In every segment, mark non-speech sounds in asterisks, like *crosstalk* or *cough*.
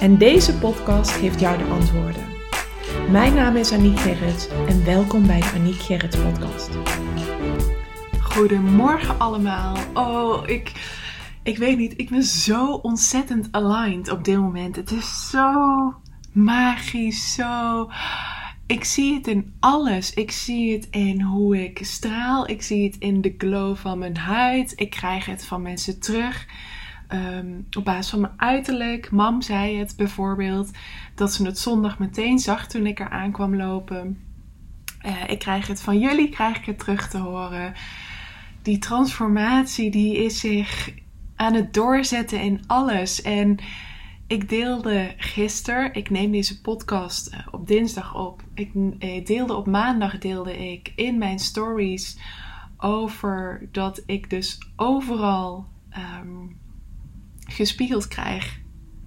En deze podcast geeft jou de antwoorden. Mijn naam is Aniek Gerrits en welkom bij de Aniek Gerrits podcast. Goedemorgen allemaal. Oh, ik, ik weet niet, ik ben zo ontzettend aligned op dit moment. Het is zo magisch, zo... Ik zie het in alles. Ik zie het in hoe ik straal. Ik zie het in de glow van mijn huid. Ik krijg het van mensen terug. Ehm, op basis van mijn uiterlijk. Mam zei het bijvoorbeeld dat ze het zondag meteen zag toen ik er aankwam lopen. Uh, ik krijg het van jullie, krijg ik het terug te horen. Die transformatie die is zich aan het doorzetten in alles. En ik deelde gisteren, ik neem deze podcast eh, op dinsdag op. Ik eh, deelde op maandag deelde ik in mijn stories over dat ik dus overal um, gespiegeld krijg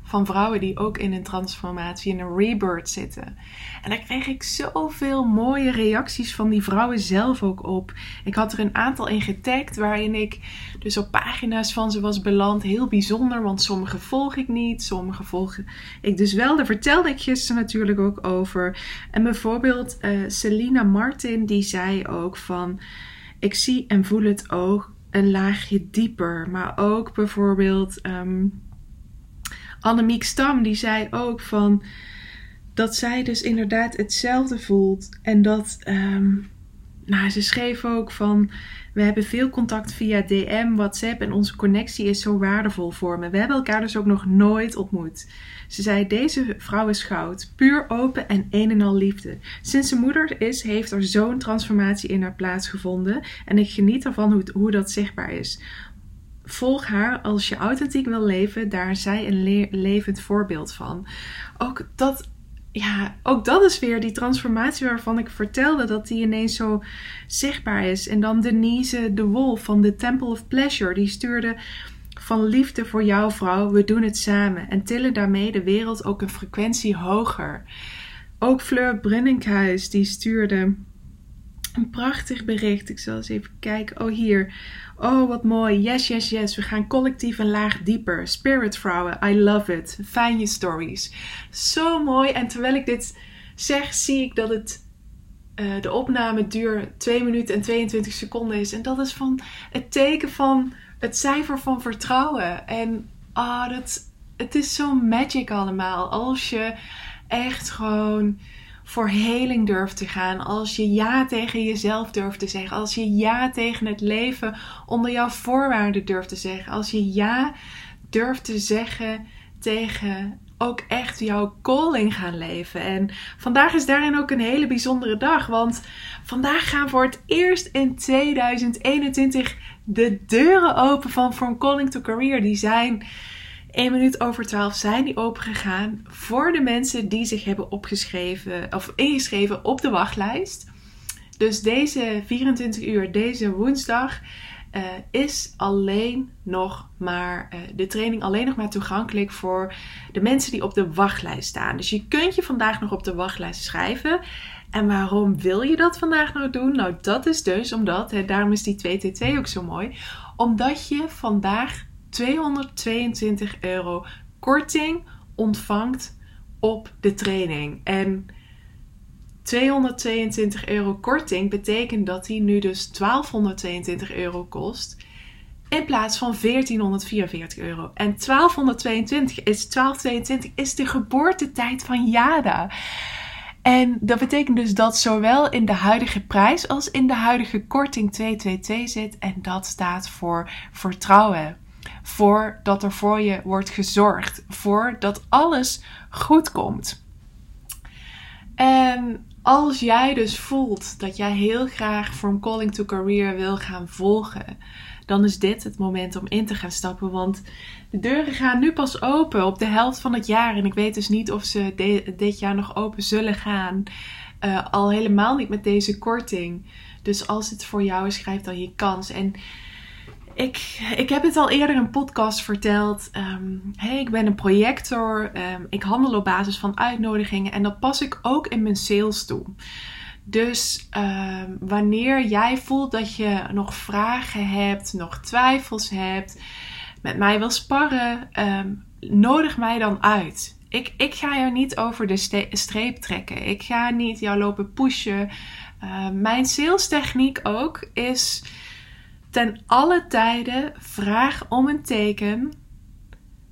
van vrouwen die ook in een transformatie, in een rebirth zitten. En daar kreeg ik zoveel mooie reacties van die vrouwen zelf ook op. Ik had er een aantal in getagd waarin ik dus op pagina's van ze was beland. Heel bijzonder, want sommige volg ik niet, sommige volg ik dus wel. Daar vertelde ik gisteren natuurlijk ook over. En bijvoorbeeld uh, Selina Martin, die zei ook van... Ik zie en voel het ook een laagje dieper. Maar ook bijvoorbeeld um, Annemiek Stam, die zei ook van dat zij dus inderdaad hetzelfde voelt. En dat, um, nou, ze schreef ook van we hebben veel contact via DM, WhatsApp en onze connectie is zo waardevol voor me. We hebben elkaar dus ook nog nooit ontmoet. Ze zei: Deze vrouw is goud, puur open en een en al liefde. Sinds ze moeder is, heeft er zo'n transformatie in haar plaatsgevonden en ik geniet ervan hoe, hoe dat zichtbaar is. Volg haar als je authentiek wil leven, daar is zij een le levend voorbeeld van. Ook dat ja, ook dat is weer die transformatie waarvan ik vertelde dat die ineens zo zichtbaar is. En dan Denise de Wolf van The Temple of Pleasure, die stuurde van liefde voor jouw vrouw, we doen het samen en tillen daarmee de wereld ook een frequentie hoger. Ook Fleur Brenninkhuis, die stuurde een prachtig bericht. Ik zal eens even kijken. Oh, hier. Oh, wat mooi. Yes, yes, yes. We gaan collectief een laag dieper. Spirit vrouwen, I love it. Fijn je stories. Zo mooi. En terwijl ik dit zeg, zie ik dat het uh, de opname duur 2 minuten en 22 seconden is. En dat is van het teken van het cijfer van vertrouwen. En ah, dat, het is zo magic allemaal. Als je echt gewoon voor heling durft te gaan. Als je ja tegen jezelf durft te zeggen. Als je ja tegen het leven onder jouw voorwaarden durft te zeggen. Als je ja durft te zeggen tegen ook echt jouw calling gaan leven. En vandaag is daarin ook een hele bijzondere dag. Want vandaag gaan voor het eerst in 2021 de deuren open van From Calling to Career. Die zijn 1 minuut over 12 zijn die opengegaan voor de mensen die zich hebben opgeschreven of ingeschreven op de wachtlijst. Dus deze 24 uur, deze woensdag, uh, is alleen nog maar uh, de training alleen nog maar toegankelijk voor de mensen die op de wachtlijst staan. Dus je kunt je vandaag nog op de wachtlijst schrijven. En waarom wil je dat vandaag nou doen? Nou, dat is dus omdat, daarom is die 2T2 ook zo mooi, omdat je vandaag 222 euro korting ontvangt op de training. En 222 euro korting betekent dat die nu dus 1222 euro kost. In plaats van 1444 euro. En 1222 is 1222 is de geboortetijd van Jada. En dat betekent dus dat zowel in de huidige prijs als in de huidige korting 222 zit. En dat staat voor vertrouwen. Voor dat er voor je wordt gezorgd. Voor dat alles goed komt. En als jij dus voelt dat jij heel graag From Calling to Career wil gaan volgen, dan is dit het moment om in te gaan stappen. Want de deuren gaan nu pas open op de helft van het jaar. En ik weet dus niet of ze dit jaar nog open zullen gaan. Uh, al helemaal niet met deze korting. Dus als het voor jou is, grijp dan je kans. En ik, ik heb het al eerder in een podcast verteld. Hey, ik ben een projector. Um, ik handel op basis van uitnodigingen. En dat pas ik ook in mijn sales toe. Dus um, wanneer jij voelt dat je nog vragen hebt, nog twijfels hebt, met mij wil sparren, nodig mij dan uit. Ik, ik ga jou niet over de streep trekken. Ik ga niet jou lopen pushen. Mijn salestechniek ook is ten alle tijden vraag om een teken,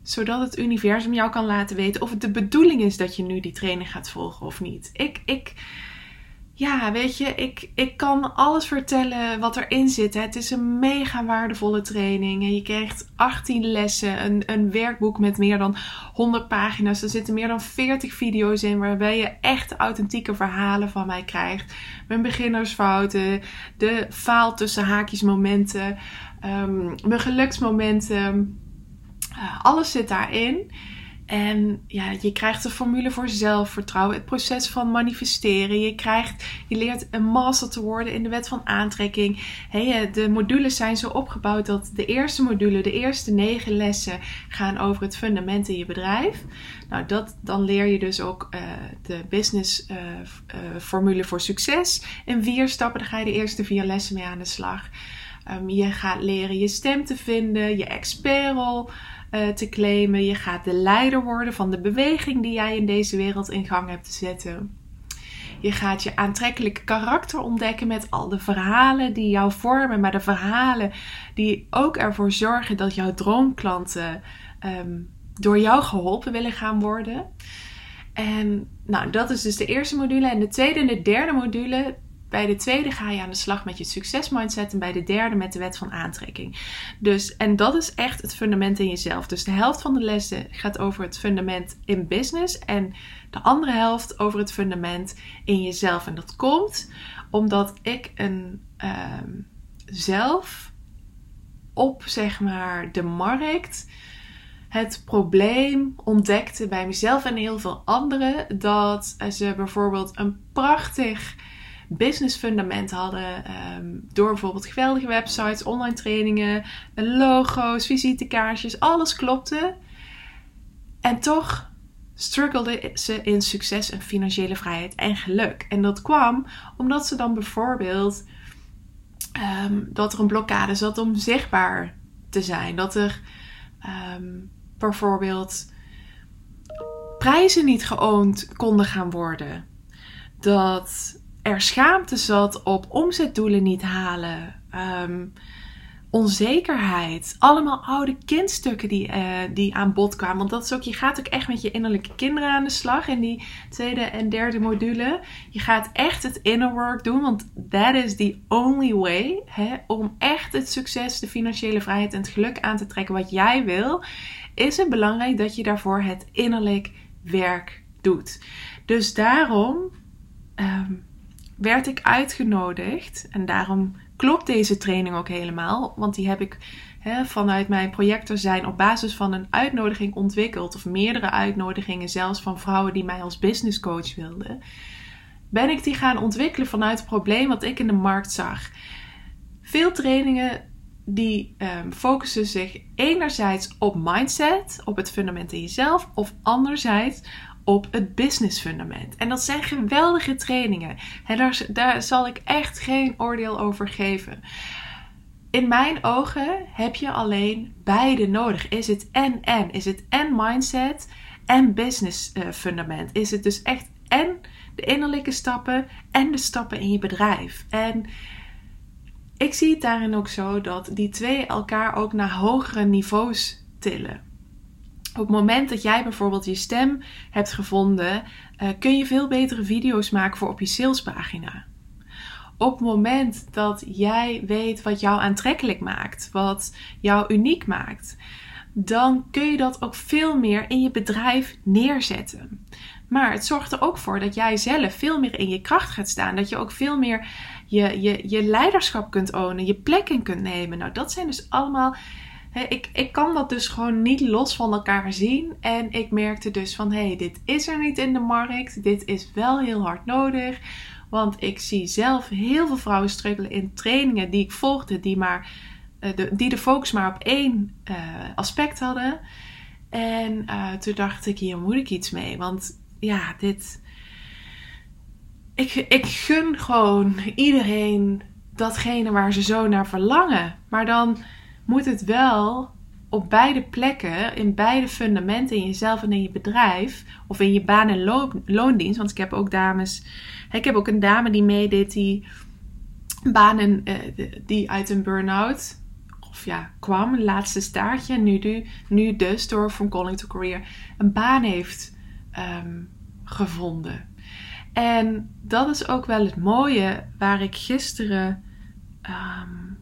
zodat het universum jou kan laten weten of het de bedoeling is dat je nu die training gaat volgen of niet. Ik, ik, ja, weet je, ik, ik kan alles vertellen wat erin zit. Het is een mega waardevolle training. En je krijgt 18 lessen, een, een werkboek met meer dan 100 pagina's. Er zitten meer dan 40 video's in waarbij je echt authentieke verhalen van mij krijgt. Mijn beginnersfouten, de faal tussen haakjes momenten, um, mijn geluksmomenten. Uh, alles zit daarin. En ja, je krijgt de formule voor zelfvertrouwen, het proces van manifesteren. Je, krijgt, je leert een master te worden in de wet van aantrekking. De modules zijn zo opgebouwd dat de eerste module, de eerste negen lessen, gaan over het fundament in je bedrijf. Nou, dat, dan leer je dus ook uh, de business uh, uh, formule voor succes. In vier stappen, daar ga je de eerste vier lessen mee aan de slag. Um, je gaat leren je stem te vinden, je expertrol uh, te claimen. Je gaat de leider worden van de beweging die jij in deze wereld in gang hebt te zetten. Je gaat je aantrekkelijke karakter ontdekken met al de verhalen die jou vormen, maar de verhalen die ook ervoor zorgen dat jouw droomklanten um, door jou geholpen willen gaan worden. En nou, dat is dus de eerste module. En de tweede en de derde module, bij de tweede ga je aan de slag met je succesmindset en bij de derde met de wet van aantrekking. Dus, en dat is echt het fundament in jezelf. Dus de helft van de lessen gaat over het fundament in business en de andere helft over het fundament in jezelf. En dat komt omdat ik een ehm, zelf op zeg maar de markt het probleem ontdekte bij mezelf en heel veel anderen dat ze bijvoorbeeld een prachtig business fundament hadden. Ehm, door bijvoorbeeld geweldige websites, online trainingen, logo's, visitekaartjes. Alles klopte. En toch struggelde ze in succes en financiële vrijheid en geluk. En dat kwam omdat ze dan bijvoorbeeld ehm, dat er een blokkade zat om zichtbaar te zijn. Dat er ehm, bijvoorbeeld prijzen niet geoond konden gaan worden. Dat er schaamte zat op omzetdoelen niet halen. Um, onzekerheid. Allemaal oude kindstukken die, uh, die aan bod kwamen. Want dat is ook, je gaat ook echt met je innerlijke kinderen aan de slag in die tweede en derde module. Je gaat echt het inner work doen, want that is the only way hè, om echt het succes, de financiële vrijheid en het geluk aan te trekken wat jij wil. Is het belangrijk dat je daarvoor het innerlijk werk doet. Dus daarom. Um, werd ik uitgenodigd. En daarom klopt deze training ook helemaal. Want die heb ik vanuit mijn projector zijn op basis van een uitnodiging ontwikkeld. Of meerdere uitnodigingen, zelfs van vrouwen die mij als business coach wilden. Ben ik die gaan ontwikkelen vanuit het probleem wat ik in de markt zag. Veel trainingen die um, focussen zich enerzijds op mindset, op het fundament in jezelf, of anderzijds op het business fundament. En dat zijn geweldige trainingen. En daar, daar zal ik echt geen oordeel over geven. In mijn ogen heb je alleen beide nodig. Is het en en? Is het en mindset en business uh, fundament? Is het dus echt en de innerlijke stappen en de stappen in je bedrijf? En ik zie het daarin ook zo dat die twee elkaar ook naar hogere niveaus tillen. Op het moment dat jij bijvoorbeeld je stem hebt gevonden, uh, kun je veel betere video's maken voor op je salespagina. Op het moment dat jij weet wat jou aantrekkelijk maakt, wat jou uniek maakt, dan kun je dat ook veel meer in je bedrijf neerzetten. Maar het zorgt er ook voor dat jij zelf veel meer in je kracht gaat staan. Dat je ook veel meer je, je, je leiderschap kunt ownen, je plek kunt nemen. Nou, dat zijn dus allemaal. Ik, ik kan dat dus gewoon niet los van elkaar zien. En ik merkte dus van hé, hey, dit is er niet in de markt. Dit is wel heel hard nodig. Want ik zie zelf heel veel vrouwen struggelen in trainingen die ik volgde, die, maar, uh, de, die de focus maar op één uh, aspect hadden. En uh, toen dacht ik, hier moet ik iets mee. Want ja, dit. Ik, ik gun gewoon iedereen datgene waar ze zo naar verlangen. Maar dan moet het wel op beide plekken, in beide fundamenten, in jezelf en in je bedrijf, of in je baan- en loondienst. Want ik heb ook dames, ik heb ook een dame die meedeed die banen, uh, die uit een burn-out of ja, kwam, laatste staartje. Nu, nu dus door From Calling to Career een baan heeft um, gevonden. En dat is ook wel het mooie waar ik gisteren, um,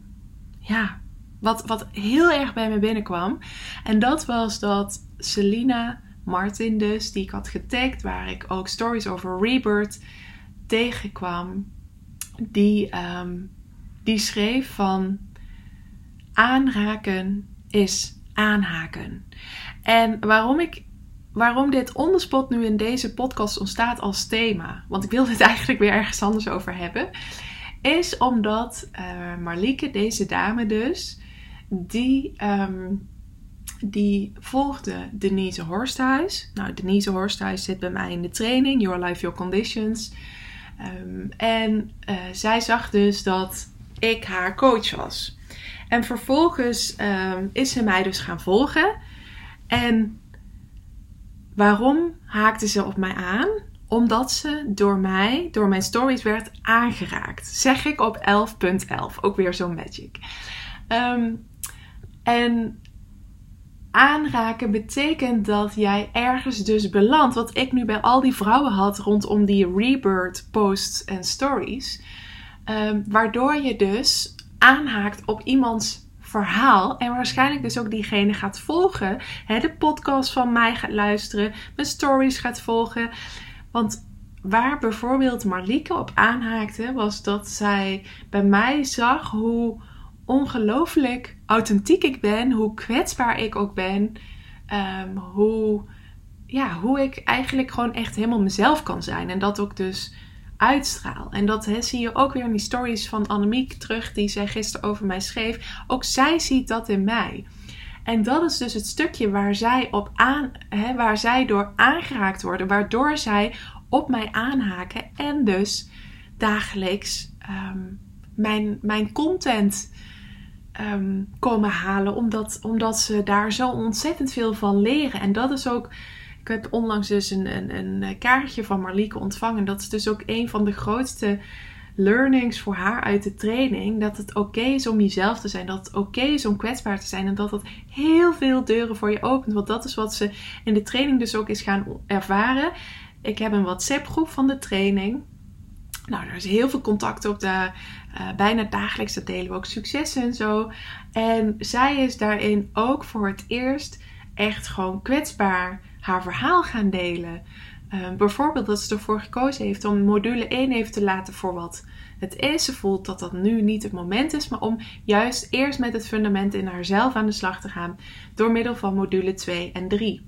ja, wat, wat heel erg bij me binnenkwam. En dat was dat Selina Martin dus, die ik had getagd, waar ik ook stories over Rebirth tegenkwam, die, um, die schreef van aanraken is aanhaken. En waarom ik waarom dit onderspot nu in deze podcast ontstaat als thema, want ik wil dit *laughs* eigenlijk weer ergens anders over hebben, is omdat uh, Marlieke, deze dame dus, die, um, die volgde Denise Horsthuis. Nou, Denise Horsthuis zit bij mij in de training, Your Life, Your Conditions. Um, en uh, zij zag dus dat ik haar coach was. En vervolgens um, is ze mij dus gaan volgen. En waarom haakte ze op mij aan? Omdat ze door mij, door mijn stories werd aangeraakt. Zeg ik op 11.11. Ook weer zo'n magic. Um, en aanraken betekent dat jij ergens dus belandt. Wat ik nu bij al die vrouwen had rondom die rebirth posts en stories. Um, waardoor je dus aanhaakt op iemands verhaal. En waarschijnlijk dus ook diegene gaat volgen. De podcast van mij gaat luisteren. Mijn stories gaat volgen. Want waar bijvoorbeeld Marlieke op aanhaakte. Was dat zij bij mij zag hoe ongelooflijk authentiek ik ben. Hoe kwetsbaar ik ook ben. Um, hoe, ja, hoe ik eigenlijk gewoon echt helemaal mezelf kan zijn. En dat ook dus uitstraal. En dat zie je ook weer in die stories van Annemiek terug, die zij gisteren over mij schreef. Ook zij ziet dat in mij. En dat is dus het stukje waar zij, op aan, hè, waar zij door aangeraakt worden, waardoor zij op mij aanhaken en dus dagelijks um, mijn, mijn content um, komen halen, omdat, omdat ze daar zo ontzettend veel van leren. En dat is ook ik heb onlangs dus een, een, een kaartje van Marlieke ontvangen. Dat is dus ook een van de grootste learnings voor haar uit de training. Dat het oké is om jezelf te zijn. Dat het oké is om kwetsbaar te zijn. En dat het heel veel deuren voor je opent. Want dat is wat ze in de training dus ook is gaan ervaren. Ik heb een WhatsApp groep van de training. Nou, er is heel veel contact op de uh, bijna dagelijks. Dat delen we ook successen en zo. En zij is daarin ook voor het eerst echt gewoon kwetsbaar haar verhaal gaan delen. Uh, bijvoorbeeld dat ze ervoor gekozen heeft om module 1 even te laten voor wat het is. Ze voelt dat dat nu niet het moment is, maar om juist eerst met het fundament in haarzelf aan de slag te gaan door middel van module 2 en 3.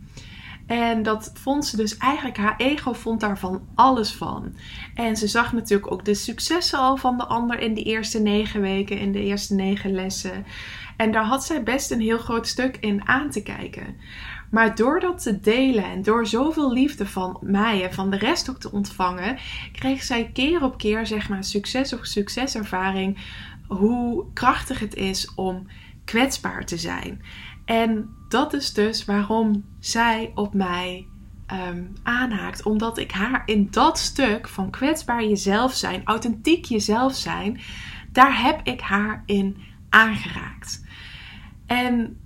En dat vond ze dus eigenlijk, haar ego vond daarvan alles van. En ze zag natuurlijk ook de successen al van de ander in die eerste negen weken, in de eerste negen lessen. En daar had zij best een heel groot stuk in aan te kijken. Maar door dat te delen en door zoveel liefde van mij en van de rest ook te ontvangen, kreeg zij keer op keer zeg maar succes of succeservaring hoe krachtig het is om kwetsbaar te zijn. En dat is dus waarom zij op mij um, aanhaakt. Omdat ik haar in dat stuk van kwetsbaar jezelf zijn, authentiek jezelf zijn, daar heb ik haar in aangeraakt. En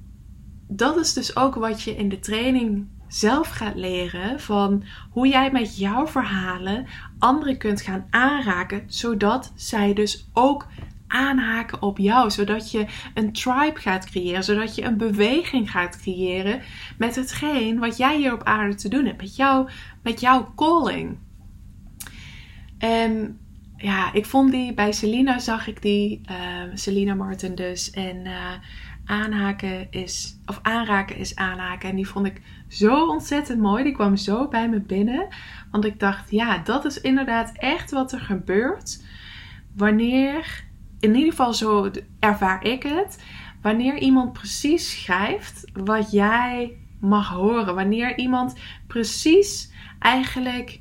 dat is dus ook wat je in de training zelf gaat leren van hoe jij met jouw verhalen anderen kunt gaan aanraken, zodat zij dus ook aanhaken op jou, zodat je een tribe gaat creëren, zodat je een beweging gaat creëren met hetgeen wat jij hier op aarde te doen hebt, met, jou, met jouw calling. En ja, ik vond die bij Selina zag ik die. Uh, Selina Martin dus. En uh, aanhaken is, of aanraken is aanhaken. En die vond ik zo ontzettend mooi. Die kwam zo bij me binnen. Want ik dacht, ja, dat is inderdaad echt wat er gebeurt. Wanneer, in ieder geval zo ervaar ik het. Wanneer iemand precies schrijft wat jij mag horen. Wanneer iemand precies eigenlijk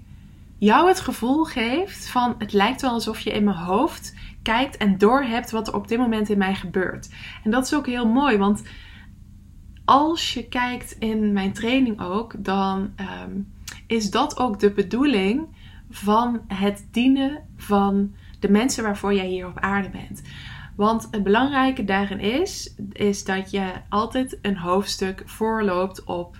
jou het gevoel geeft van het lijkt wel alsof je in mijn hoofd kijkt en doorhebt wat er op dit moment in mij gebeurt. En dat is ook heel mooi, want als je kijkt in mijn training ook, dan ehm, is dat ook de bedoeling van het dienen van de mensen waarvoor jij hier op aarde bent. Want het belangrijke daarin is, is dat je altijd een hoofdstuk voorloopt op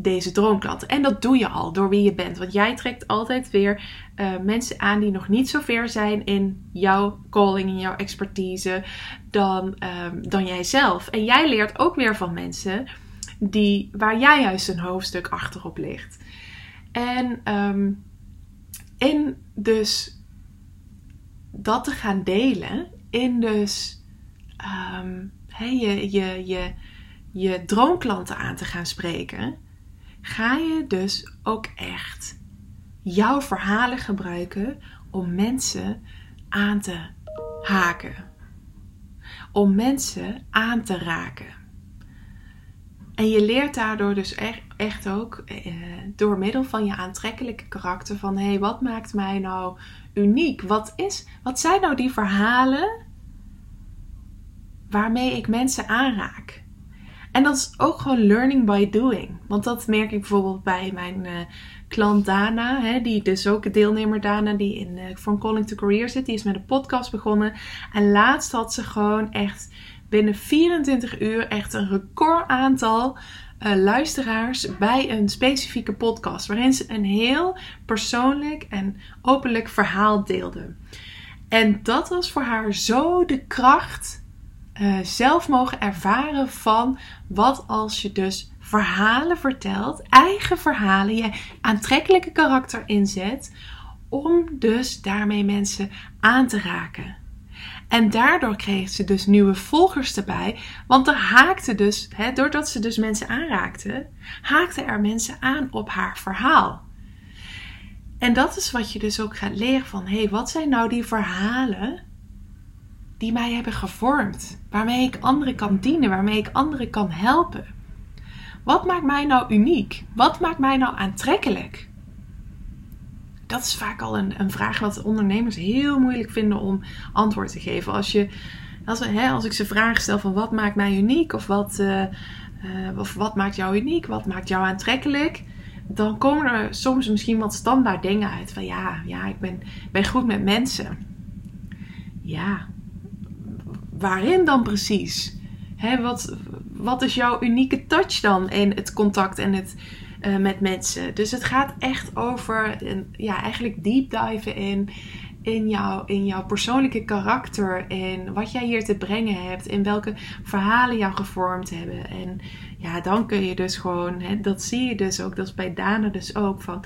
deze droomklanten. En dat doe je al door wie je bent. Want jij trekt altijd weer uh, mensen aan die nog niet zo ver zijn in jouw calling, in jouw expertise, dan, um, dan jijzelf. En jij leert ook weer van mensen die, waar jij juist een hoofdstuk achterop ligt. En um, in dus dat te gaan delen, in dus hey, je, je, je, je droomklanten aan te gaan spreken ga je dus ook echt jouw verhalen gebruiken om mensen aan te haken. Om mensen aan te raken. En je leert daardoor dus echt, echt ook eh, door middel van je aantrekkelijke karakter van hé, hey, wat maakt mij nou uniek? Wat, is, wat zijn nou die verhalen waarmee ik mensen aanraak? En dat is ook gewoon learning by doing. Want dat merk ik bijvoorbeeld bij mijn uh, klant Dana. Hè, die dus ook deelnemer Dana die in uh, From Calling to Career zit. Die is met een podcast begonnen. En laatst had ze gewoon echt binnen 24 uur echt een record aantal uh, luisteraars bij een specifieke podcast. Waarin ze een heel persoonlijk en openlijk verhaal deelde. En dat was voor haar zo de kracht uh, zelf mogen ervaren van wat als je dus verhalen vertelt, eigen verhalen, je aantrekkelijke karakter inzet, om dus daarmee mensen aan te raken. En daardoor kreeg ze dus nieuwe volgers erbij. Want er haakte dus, hè, doordat ze dus mensen aanraakte, haakten er mensen aan op haar verhaal. En dat is wat je dus ook gaat leren van, hé, hey, wat zijn nou die verhalen die mij hebben gevormd. Waarmee ik anderen kan dienen, waarmee ik anderen kan helpen. Wat maakt mij nou uniek? Wat maakt mij nou aantrekkelijk? Dat is vaak al een, een vraag wat ondernemers heel moeilijk vinden om antwoord te geven. Als, je, als, hè, als ik ze vragen stel van wat maakt mij uniek of wat, uh, uh, of wat maakt jou uniek, wat maakt jou aantrekkelijk, dan komen er soms misschien wat standaard dingen uit. Van ja, ja ik ben, ben goed met mensen. Ja, waarin dan precies? Hè, wat, wat is jouw unieke touch dan in het contact en het uh, met mensen? Dus het gaat echt over, een, ja, eigenlijk deep diven in, in, jou, in jouw persoonlijke karakter. En wat jij hier te brengen hebt. En welke verhalen jou gevormd hebben. En ja, dan kun je dus gewoon, hè, dat zie je dus ook, dat is bij Dana dus ook van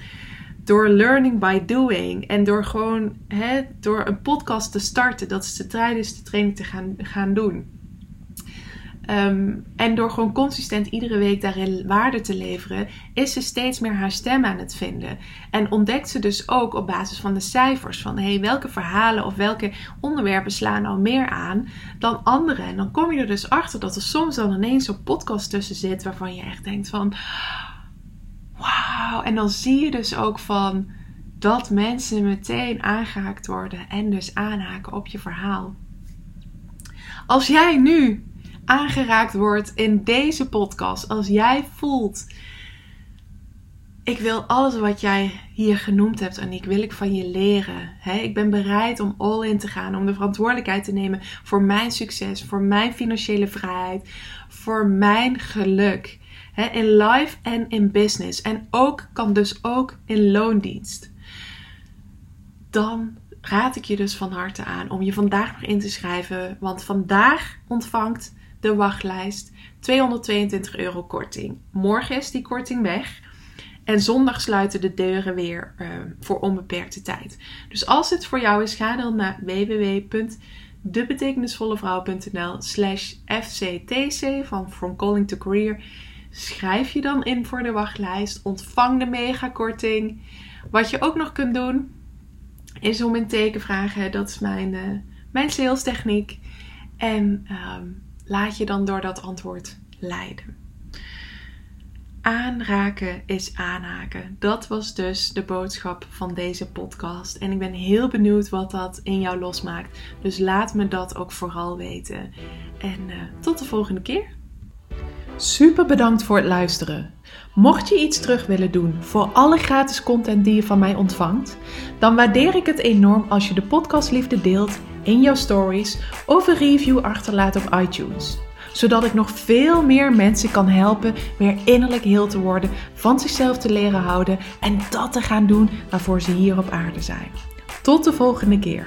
door learning by doing en door gewoon hè, door een podcast te starten, dat is de tijdens de training te gaan, gaan doen. Um, en door gewoon consistent iedere week daarin waarde te leveren, is ze steeds meer haar stem aan het vinden. En ontdekt ze dus ook op basis van de cijfers van hey, welke verhalen of welke onderwerpen slaan nou meer aan dan andere. En dan kom je er dus achter dat er soms dan ineens zo'n podcast tussen zit waarvan je echt denkt van wauw. En dan zie je dus ook van dat mensen meteen aangehaakt worden en dus aanhaken op je verhaal. Als jij nu aangeraakt wordt in deze podcast, als jij voelt, ik wil alles wat jij hier genoemd hebt en ik wil ik van je leren. ik ben bereid om all in te gaan, om de verantwoordelijkheid te nemen voor mijn succes, voor mijn financiële vrijheid, voor mijn geluk in life en in business. En ook kan dus ook in loondienst. Dan raad ik je dus van harte aan om je vandaag nog in te schrijven. Want vandaag ontvangt de wachtlijst 222 euro korting. Morgen is die korting weg. En zondag sluiten de deuren weer uh, voor onbeperkte tijd. Dus als het voor jou is, ga dan naar www.debetekenisvollevrouw.nl slash fctc van From Calling to Career. Schrijf je dan in voor de wachtlijst. Ontvang de megakorting. Wat je ook nog kunt doen, is om een teken vragen. Dat is mijn, uh, mijn sales techniek. En um, laat je dan door dat antwoord leiden. Aanraken is aanhaken. Dat was dus de boodschap van deze podcast. En ik ben heel benieuwd wat dat in jou losmaakt. Dus laat me dat ook vooral weten. En uh, tot de volgende keer. Super bedankt voor het luisteren. Mocht je iets terug willen doen voor alle gratis content die je van mij ontvangt, dan waardeer ik het enorm als je de podcastliefde deelt in jouw stories of een review achterlaat op iTunes. Zodat ik nog veel meer mensen kan helpen weer innerlijk heel te worden, van zichzelf te leren houden en dat te gaan doen waarvoor ze hier op aarde zijn. Tot de volgende keer.